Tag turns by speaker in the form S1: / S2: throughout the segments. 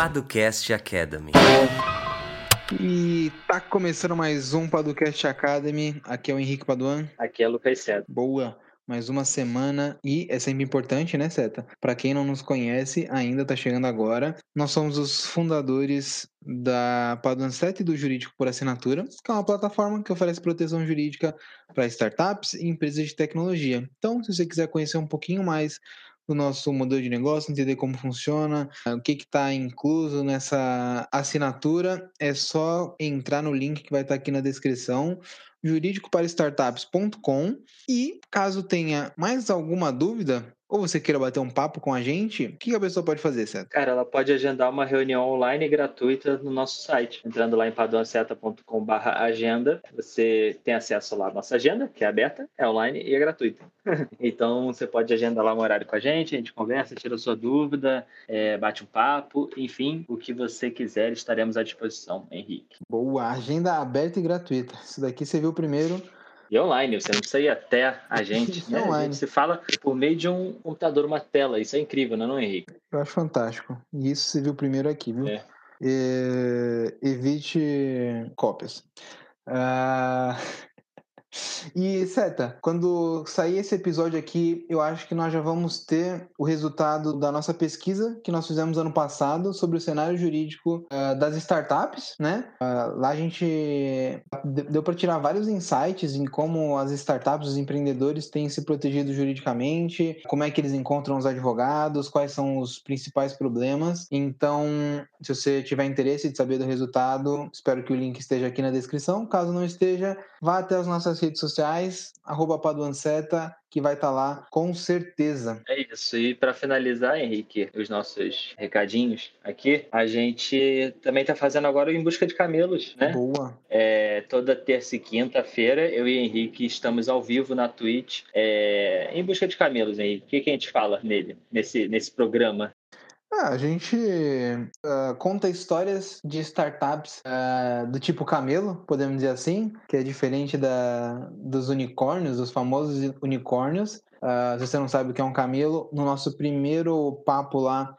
S1: Paducast Academy.
S2: E tá começando mais um Paducast Academy. Aqui é o Henrique Paduan.
S3: Aqui é o Lucas Seta.
S2: Boa. Mais uma semana e é sempre importante, né, Seta? Para quem não nos conhece, ainda tá chegando agora. Nós somos os fundadores da Paduan 7 e do Jurídico por Assinatura, que é uma plataforma que oferece proteção jurídica para startups e empresas de tecnologia. Então, se você quiser conhecer um pouquinho mais do nosso modelo de negócio, entender como funciona, o que está incluso nessa assinatura, é só entrar no link que vai estar tá aqui na descrição jurídicoparastartups.com e caso tenha mais alguma dúvida, ou você queira bater um papo com a gente, o que a pessoa pode fazer, certo?
S3: Cara, ela pode agendar uma reunião online gratuita no nosso site. Entrando lá em paduanceta.com.br agenda, você tem acesso lá à nossa agenda, que é aberta, é online e é gratuita. então, você pode agendar lá um horário com a gente, a gente conversa, tira sua dúvida, é, bate um papo, enfim, o que você quiser, estaremos à disposição, Henrique.
S2: Boa, agenda aberta e gratuita. Isso daqui você viu primeiro
S3: e online, você não precisa ir até a gente. né? online. A gente se fala por meio de um computador, uma tela. Isso é incrível, não é, não, Henrique?
S2: Eu acho fantástico. E isso você viu primeiro aqui, viu? É. É... Evite cópias. Uh... E, Seta, quando sair esse episódio aqui, eu acho que nós já vamos ter o resultado da nossa pesquisa que nós fizemos ano passado sobre o cenário jurídico uh, das startups, né? Uh, lá a gente deu para tirar vários insights em como as startups, os empreendedores têm se protegido juridicamente, como é que eles encontram os advogados, quais são os principais problemas. Então, se você tiver interesse de saber do resultado, espero que o link esteja aqui na descrição. Caso não esteja, vá até as nossas redes sociais, arroba Paduanceta, que vai estar tá lá com certeza.
S3: É isso. E para finalizar, Henrique, os nossos recadinhos aqui, a gente também está fazendo agora o Em Busca de Camelos, né?
S2: Boa.
S3: É, toda terça e quinta-feira, eu e Henrique estamos ao vivo na Twitch. É, em Busca de Camelos, Henrique. O que, que a gente fala nele, nesse, nesse programa?
S2: Ah, a gente uh, conta histórias de startups uh, do tipo camelo, podemos dizer assim, que é diferente da, dos unicórnios, dos famosos unicórnios. Uh, se você não sabe o que é um camelo, no nosso primeiro papo lá,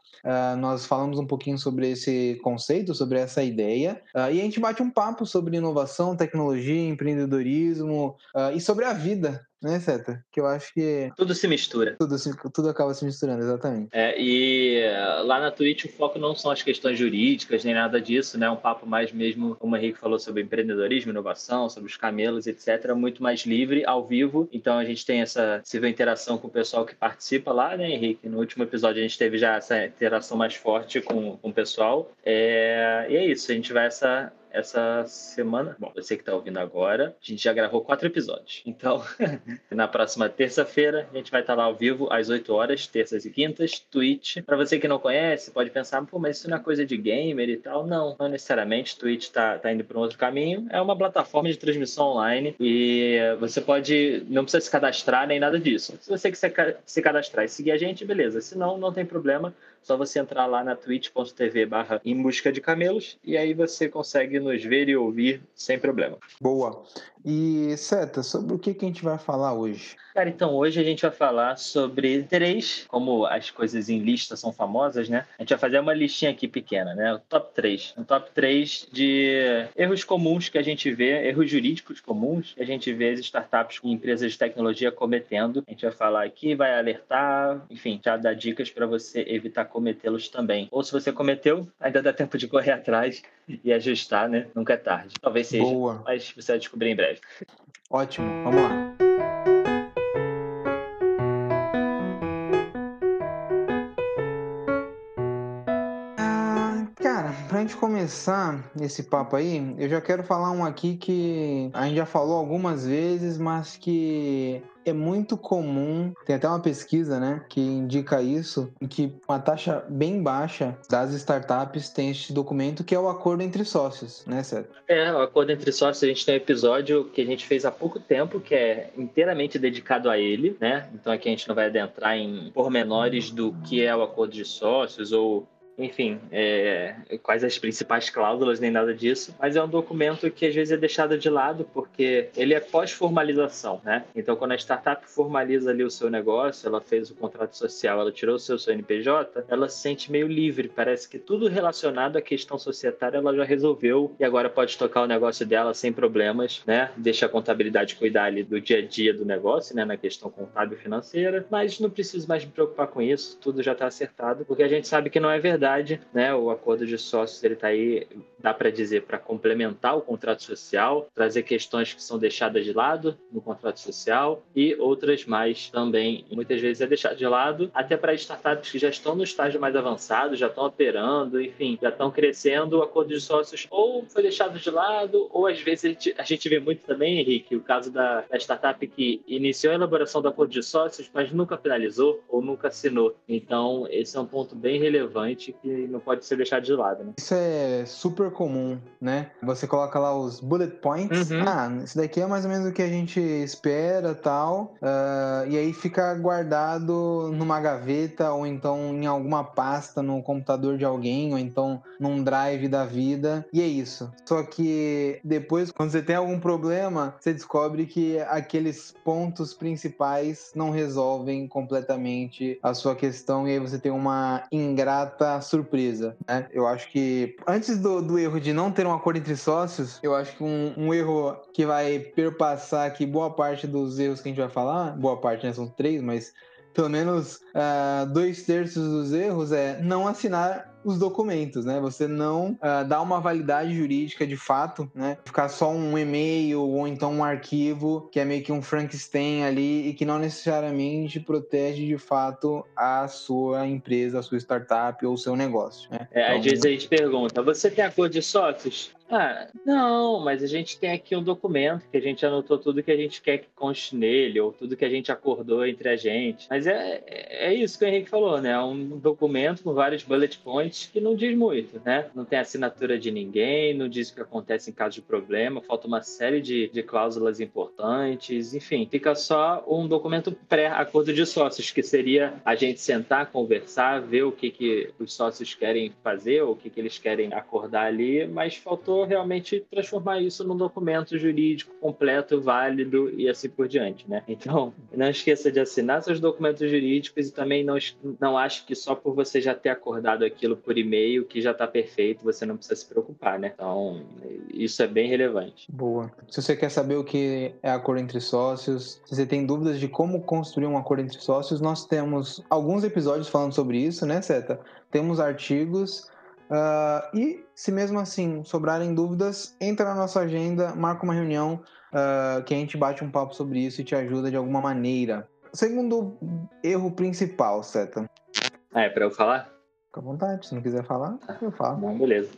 S2: nós falamos um pouquinho sobre esse conceito, sobre essa ideia, e a gente bate um papo sobre inovação, tecnologia, empreendedorismo e sobre a vida, né, Seta? Que eu acho que.
S3: Tudo se mistura.
S2: Tudo, tudo acaba se misturando, exatamente.
S3: É, e lá na Twitch o foco não são as questões jurídicas, nem nada disso, né? Um papo mais mesmo, como o Henrique falou, sobre empreendedorismo, inovação, sobre os camelos, etc. Muito mais livre, ao vivo. Então a gente tem essa possível interação com o pessoal que participa lá, né, Henrique? No último episódio a gente teve já essa interação mais forte com, com o pessoal. É, e é isso, a gente vai essa essa semana, bom, você que está ouvindo agora, a gente já gravou quatro episódios. Então, na próxima terça-feira, a gente vai estar tá lá ao vivo às 8 horas, terças e quintas, Twitch. Para você que não conhece, pode pensar, pô, mas isso não é coisa de gamer e tal. Não, não necessariamente. Twitch está tá indo para um outro caminho. É uma plataforma de transmissão online e você pode, não precisa se cadastrar nem nada disso. Se você quiser se cadastrar e seguir a gente, beleza. Se não, não tem problema. Só você entrar lá na twitch.tv barra em busca de camelos e aí você consegue nos ver e ouvir sem problema.
S2: Boa. E, Seta, sobre o que, que a gente vai falar hoje?
S3: Cara, então hoje a gente vai falar sobre três, como as coisas em lista são famosas, né? A gente vai fazer uma listinha aqui pequena, né? O top 3. Um top 3 de erros comuns que a gente vê, erros jurídicos comuns que a gente vê as startups e empresas de tecnologia cometendo. A gente vai falar aqui, vai alertar, enfim, já dar dicas para você evitar cometê-los também. Ou se você cometeu, ainda dá tempo de correr atrás e ajustar, né? Nunca é tarde. Talvez seja,
S2: Boa.
S3: mas você vai descobrir em breve.
S2: Ótimo, vamos lá. Ah, cara, pra gente começar esse papo aí, eu já quero falar um aqui que a gente já falou algumas vezes, mas que é muito comum, tem até uma pesquisa, né, que indica isso, que uma taxa bem baixa das startups tem este documento que é o acordo entre sócios, né, Sérgio?
S3: É, o acordo entre sócios, a gente tem um episódio que a gente fez há pouco tempo, que é inteiramente dedicado a ele, né? Então aqui a gente não vai adentrar em pormenores do que é o acordo de sócios ou enfim, é, quais as principais cláusulas nem nada disso, mas é um documento que às vezes é deixado de lado porque ele é pós-formalização, né? Então, quando a startup formaliza ali o seu negócio, ela fez o contrato social, ela tirou o seu CNPJ, ela se sente meio livre, parece que tudo relacionado à questão societária ela já resolveu e agora pode tocar o negócio dela sem problemas, né? Deixa a contabilidade cuidar ali do dia a dia do negócio, né? Na questão contábil financeira, mas não preciso mais me preocupar com isso, tudo já está acertado, porque a gente sabe que não é verdade, né? O acordo de sócios ele está aí, dá para dizer, para complementar o contrato social, trazer questões que são deixadas de lado no contrato social e outras mais também, muitas vezes é deixado de lado, até para startups que já estão no estágio mais avançado, já estão operando, enfim, já estão crescendo, o acordo de sócios ou foi deixado de lado, ou às vezes a gente, a gente vê muito também, Henrique, o caso da, da startup que iniciou a elaboração do acordo de sócios, mas nunca finalizou ou nunca assinou. Então, esse é um ponto bem relevante que não pode ser deixado de lado. Né?
S2: Isso é super comum, né? Você coloca lá os bullet points. Uhum. Ah, isso daqui é mais ou menos o que a gente espera tal. Uh, e aí fica guardado numa gaveta ou então em alguma pasta no computador de alguém ou então num drive da vida. E é isso. Só que depois, quando você tem algum problema, você descobre que aqueles pontos principais não resolvem completamente a sua questão e aí você tem uma ingrata surpresa, né? Eu acho que antes do, do erro de não ter um acordo entre sócios, eu acho que um, um erro que vai perpassar aqui boa parte dos erros que a gente vai falar, boa parte, né? São três, mas pelo menos uh, dois terços dos erros é não assinar os documentos, né? Você não uh, dá uma validade jurídica de fato, né? Ficar só um e-mail ou então um arquivo que é meio que um Frankenstein ali e que não necessariamente protege de fato a sua empresa, a sua startup ou o seu negócio. Né?
S3: É, então... Às vezes a gente pergunta: você tem acordo de sócios? Ah, não, mas a gente tem aqui um documento que a gente anotou tudo que a gente quer que conste nele, ou tudo que a gente acordou entre a gente. Mas é, é isso que o Henrique falou, né? É um documento com vários bullet points que não diz muito, né? Não tem assinatura de ninguém, não diz o que acontece em caso de problema, falta uma série de, de cláusulas importantes, enfim, fica só um documento pré-acordo de sócios, que seria a gente sentar, conversar, ver o que, que os sócios querem fazer, ou o que, que eles querem acordar ali, mas faltou realmente transformar isso num documento jurídico completo, válido e assim por diante, né? Então, não esqueça de assinar seus documentos jurídicos e também não, não ache que só por você já ter acordado aquilo por e-mail que já está perfeito, você não precisa se preocupar, né? Então, isso é bem relevante.
S2: Boa. Se você quer saber o que é acordo entre sócios, se você tem dúvidas de como construir um acordo entre sócios, nós temos alguns episódios falando sobre isso, né, Seta? Temos artigos Uh, e se mesmo assim sobrarem dúvidas, entra na nossa agenda, marca uma reunião uh, que a gente bate um papo sobre isso e te ajuda de alguma maneira. Segundo erro principal, Seta.
S3: Ah, é para eu falar?
S2: Fica à vontade, se não quiser falar, eu falo.
S3: Não, beleza.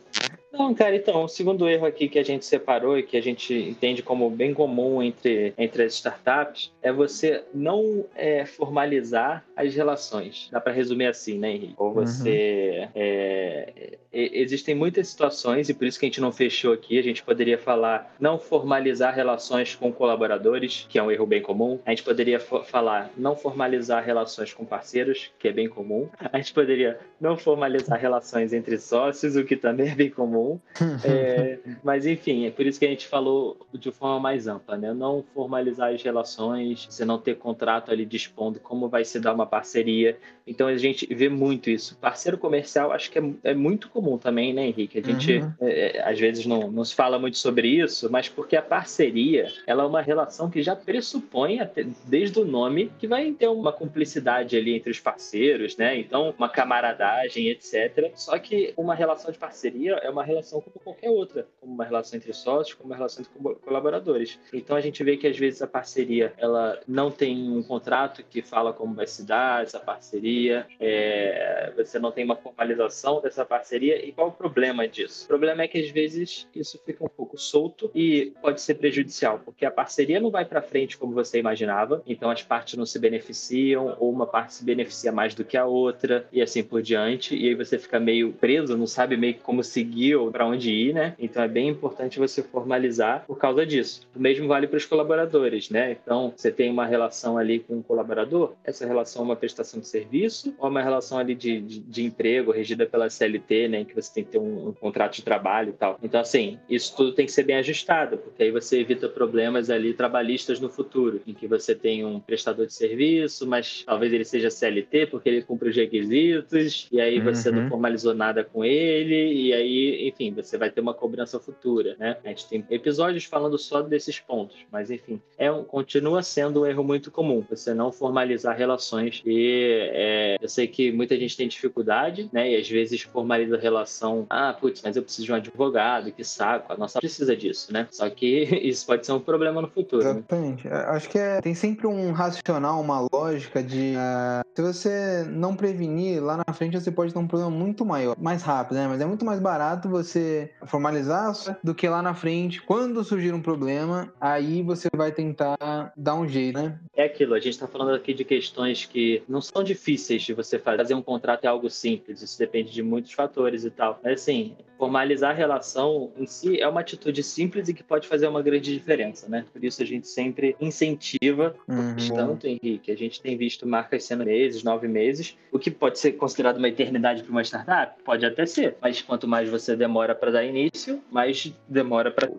S3: Não, cara, então, o segundo erro aqui que a gente separou e que a gente entende como bem comum entre, entre as startups é você não é, formalizar as relações. Dá para resumir assim, né, Henrique? Ou você. Uhum. É, existem muitas situações, e por isso que a gente não fechou aqui, a gente poderia falar não formalizar relações com colaboradores, que é um erro bem comum. A gente poderia falar não formalizar relações com parceiros, que é bem comum. A gente poderia não formalizar relações entre sócios, o que também é bem comum. É, mas enfim, é por isso que a gente falou de forma mais ampla, né? Não formalizar as relações, você não ter contrato ali dispondo como vai se dar uma parceria. Então a gente vê muito isso. Parceiro comercial, acho que é, é muito comum também, né, Henrique? A gente uhum. é, é às vezes não, não se fala muito sobre isso, mas porque a parceria ela é uma relação que já pressupõe, até, desde o nome, que vai ter uma cumplicidade ali entre os parceiros, né? Então, uma camaradagem, etc. Só que uma relação de parceria é uma relação como qualquer outra, como uma relação entre sócios, como uma relação entre colaboradores. Então a gente vê que às vezes a parceria ela não tem um contrato que fala como vai se dar essa parceria, é, você não tem uma formalização dessa parceria E, qual o problema disso? O problema é que às vezes isso fica um pouco solto e pode ser prejudicial, porque a parceria não vai para frente como você imaginava, então as partes não se beneficiam, ou uma parte se beneficia mais do que a outra, e assim por diante, e aí você fica meio preso, não sabe meio como seguir ou para onde ir, né? Então é bem importante você formalizar por causa disso. O mesmo vale para os colaboradores, né? Então, você tem uma relação ali com um colaborador, essa relação é uma prestação de serviço ou é uma relação ali de, de, de emprego regida pela CLT, né? Em que você tem que ter um, um contrato de trabalho e tal. Então, assim, isso tudo tem que ser bem ajustado, porque aí você evita problemas ali trabalhistas no futuro, em que você tem um prestador de serviço, mas talvez ele seja CLT porque ele cumpre os requisitos, e aí você uhum. não formalizou nada com ele, e aí, enfim, você vai ter uma cobrança futura, né? A gente tem episódios falando só desses pontos, mas enfim, é um, continua sendo um erro muito comum você não formalizar relações e é, eu sei que muita gente tem dificuldade, né? E às vezes formaliza a relação, ah, putz, mas eu preciso de um advogado, que saco, a nossa precisa disso, né? Só que isso pode ser um problema no futuro.
S2: Né? Exatamente. Né? Acho que é, tem sempre um racional, uma lógica de uh, se você não prevenir, lá na frente você pode ter um problema muito maior, mais rápido, né? Mas é muito mais barato você formalizar do que lá na frente, quando surgir um problema, aí você vai tentar dar um jeito, né?
S3: É aquilo, a gente está falando aqui de questões que não são difíceis de você fazer um contrato é algo simples, isso depende de muitos fatores e tal. Mas assim, formalizar a relação em si é uma atitude simples e que pode fazer uma grande diferença, né? Por isso a gente sempre incentiva uhum. tanto, Henrique. A gente tem visto marcas sendo meses, nove meses, o que pode ser considerado uma eternidade para uma startup, pode até ser. Mas quanto mais você demora para dar início, mais demora para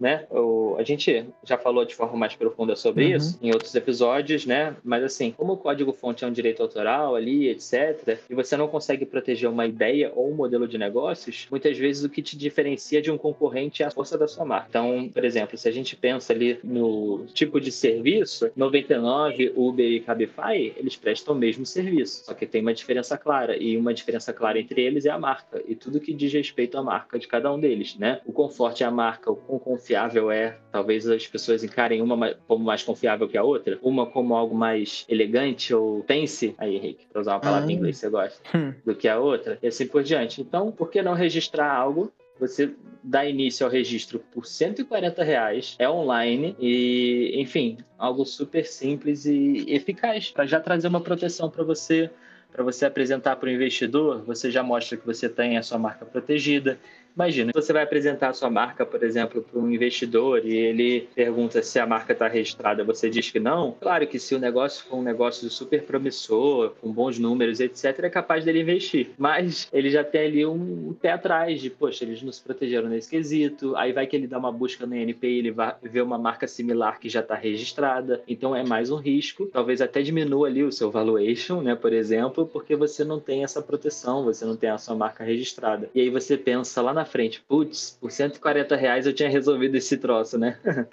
S3: né? O, a gente já falou de forma mais profunda sobre uhum. isso em outros episódios, né? Mas assim, como o código-fonte é um direito autoral ali, etc., e você não consegue proteger uma ideia ou um modelo de negócios, muitas vezes o que te diferencia de um concorrente é a força da sua marca. Então, por exemplo, se a gente pensa ali no tipo de serviço, 99, Uber e Cabify, eles prestam o mesmo serviço, só que tem uma diferença clara, e uma diferença clara entre eles é a marca, e tudo que diz respeito à marca de cada um deles, né? O conforto é a marca, o quão confiável é, talvez as pessoas encarem uma como mais confiável que a outra, uma como algo mais elegante ou pense, aí Henrique, pra usar uma palavra ah. em inglês você gosta, hum. do que a outra, e assim por diante. Então, por que não registrar algo você dá início ao registro por 140 reais, é online e, enfim, algo super simples e eficaz para já trazer uma proteção para você, para você apresentar para o investidor. Você já mostra que você tem a sua marca protegida, Imagina, você vai apresentar a sua marca, por exemplo, para um investidor e ele pergunta se a marca está registrada, você diz que não. Claro que se o negócio for um negócio super promissor, com bons números, etc., é capaz dele investir. Mas ele já tem ali um pé atrás de, poxa, eles nos protegeram nesse quesito. Aí vai que ele dá uma busca no INP e ele vai ver uma marca similar que já está registrada. Então é mais um risco. Talvez até diminua ali o seu valuation, né, por exemplo, porque você não tem essa proteção, você não tem a sua marca registrada. E aí você pensa lá na frente, putz, por 140 reais eu tinha resolvido esse troço, né?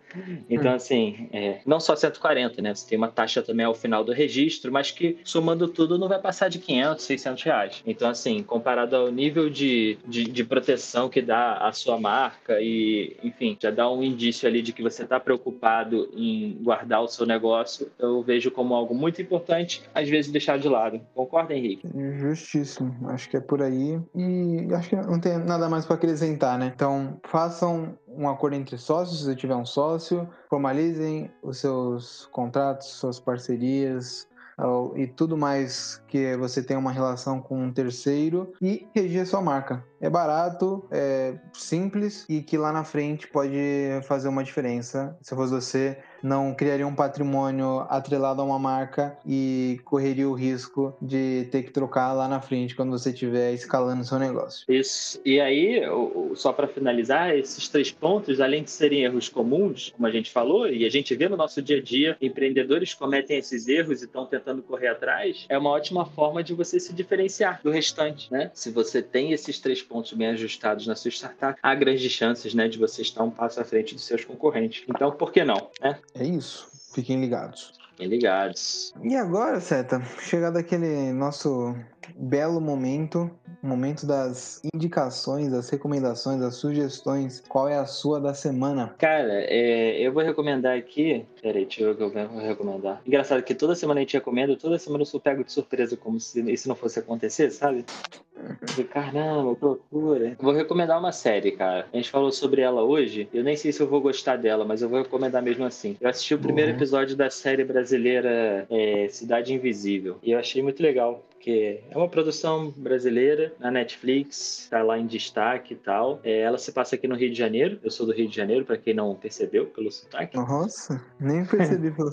S3: então, hum. assim, é, não só 140, né? Você tem uma taxa também ao final do registro, mas que somando tudo não vai passar de 500, 600 reais. Então, assim, comparado ao nível de, de, de proteção que dá a sua marca e, enfim, já dá um indício ali de que você está preocupado em guardar o seu negócio, eu vejo como algo muito importante, às vezes deixar de lado. Concorda, Henrique?
S2: Justíssimo. Acho que é por aí. E acho que não tem nada mais para acrescentar, né? Então, façam um acordo entre sócios, se tiver um sócio, formalizem os seus contratos, suas parcerias, e tudo mais que você tem uma relação com um terceiro e reger sua marca. É barato, é simples e que lá na frente pode fazer uma diferença. Se fosse você, não criaria um patrimônio atrelado a uma marca e correria o risco de ter que trocar lá na frente quando você estiver escalando seu negócio.
S3: Isso. E aí, só para finalizar, esses três pontos, além de serem erros comuns, como a gente falou, e a gente vê no nosso dia a dia, empreendedores cometem esses erros e estão tentando correr atrás, é uma ótima forma de você se diferenciar do restante, né? Se você tem esses três pontos bem ajustados na sua startup, há grandes chances, né, de você estar um passo à frente dos seus concorrentes. Então, por que não, né?
S2: É isso. Fiquem ligados.
S3: Fiquem ligados.
S2: E agora, Seta, chegado aquele nosso belo momento, momento das indicações, das recomendações, das sugestões. Qual é a sua da semana?
S3: Cara, é, eu vou recomendar aqui. Peraí, deixa eu ver o que eu vou recomendar. Engraçado que toda semana a gente recomenda, toda semana eu sou pego de surpresa, como se isso não fosse acontecer, sabe? Caramba, que loucura. Vou recomendar uma série, cara. A gente falou sobre ela hoje. Eu nem sei se eu vou gostar dela, mas eu vou recomendar mesmo assim. Eu assisti o primeiro uhum. episódio da série brasileira é, Cidade Invisível. E eu achei muito legal porque é uma produção brasileira na Netflix, tá lá em destaque e tal. É, ela se passa aqui no Rio de Janeiro. Eu sou do Rio de Janeiro, para quem não percebeu pelo sotaque.
S2: Nossa, nem percebi pelo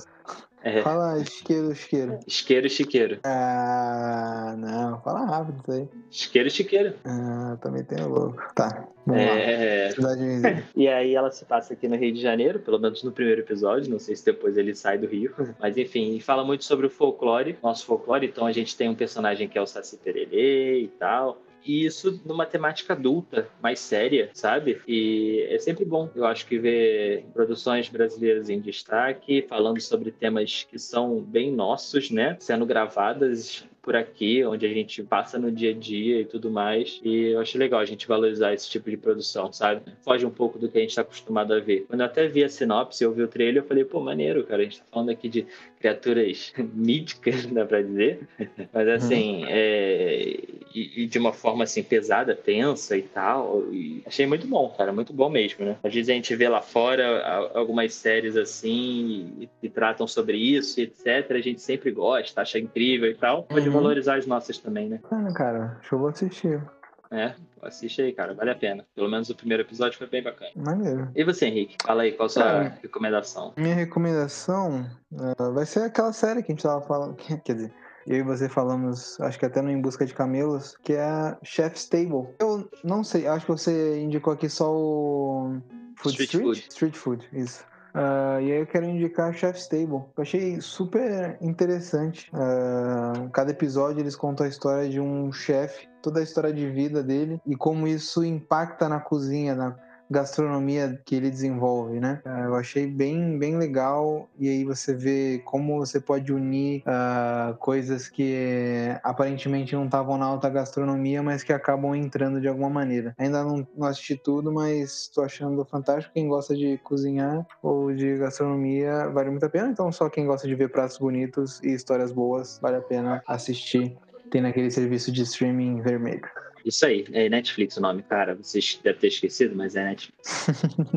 S2: É. Fala isqueiro, isqueiro.
S3: Isqueiro, chiqueiro.
S2: Ah, não. Fala rápido isso aí.
S3: Isqueiro, chiqueiro.
S2: Ah, tá metendo louco. Tá.
S3: É... e aí ela se passa aqui no Rio de Janeiro, pelo menos no primeiro episódio. Não sei se depois ele sai do Rio. Mas enfim, fala muito sobre o folclore, nosso folclore. Então a gente tem um personagem que é o Saci Pererê e tal. E isso numa temática adulta, mais séria, sabe? E é sempre bom, eu acho que ver produções brasileiras em destaque, falando sobre temas que são bem nossos, né? Sendo gravadas por aqui, onde a gente passa no dia a dia e tudo mais. E eu acho legal a gente valorizar esse tipo de produção, sabe? Foge um pouco do que a gente está acostumado a ver. Quando eu até vi a sinopse, eu vi o trailer, eu falei, pô, maneiro, cara. A gente tá falando aqui de criaturas míticas, dá pra dizer. Mas assim, uhum. é... e, de uma forma assim, pesada, tensa e tal. E achei muito bom, cara. Muito bom mesmo, né? Às vezes a gente vê lá fora algumas séries assim que tratam sobre isso, etc. A gente sempre gosta, acha incrível e tal. Pode uhum. valorizar as nossas também, né?
S2: Ah, cara, deixa eu assistir.
S3: É, assiste aí, cara, vale a pena. Pelo menos o primeiro episódio foi bem bacana.
S2: Maneiro.
S3: E você, Henrique? Fala aí, qual a sua cara, recomendação?
S2: Minha recomendação uh, vai ser aquela série que a gente tava falando. Quer dizer, eu e você falamos, acho que até no Em Busca de Camelos, que é Chef's Table. Eu não sei, acho que você indicou aqui só o.
S3: Food Street, Street Food.
S2: Street Food, isso. Uh, e aí eu quero indicar Chef's Table. Eu achei super interessante. Uh, cada episódio eles contam a história de um chefe, toda a história de vida dele e como isso impacta na cozinha, na gastronomia que ele desenvolve, né? Uh, eu achei bem, bem legal e aí você vê como você pode unir uh, coisas que aparentemente não estavam na alta gastronomia, mas que acabam entrando de alguma maneira. Ainda não, não assisti tudo, mas estou achando fantástico. Quem gosta de cozinhar ou de gastronomia vale muito a pena. Então só quem gosta de ver pratos bonitos e histórias boas vale a pena assistir. Tem naquele serviço de streaming vermelho.
S3: Isso aí, é Netflix o nome, cara. Vocês devem ter esquecido, mas é Netflix.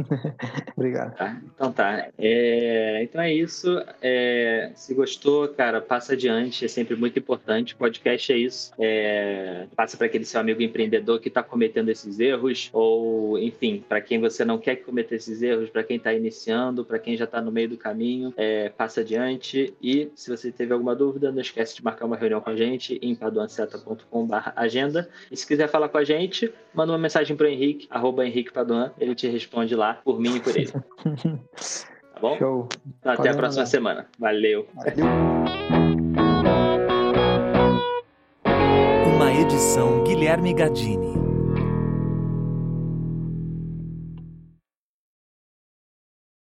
S2: Obrigado.
S3: Tá? Então tá. É... Então é isso. É... Se gostou, cara, passa adiante. É sempre muito importante. Podcast é isso. É... Passa para aquele seu amigo empreendedor que está cometendo esses erros, ou, enfim, para quem você não quer cometer esses erros, para quem está iniciando, para quem já está no meio do caminho, é... passa adiante. E se você teve alguma dúvida, não esquece de marcar uma reunião com a gente em paduanceta.com/agenda. E se quiser falar com a gente, manda uma mensagem pro Henrique, arroba Henrique Paduan, ele te responde lá, por mim e por ele. Tá bom?
S2: Show.
S3: Então, até a próxima semana. Valeu. Valeu.
S1: Uma edição Guilherme Gadini.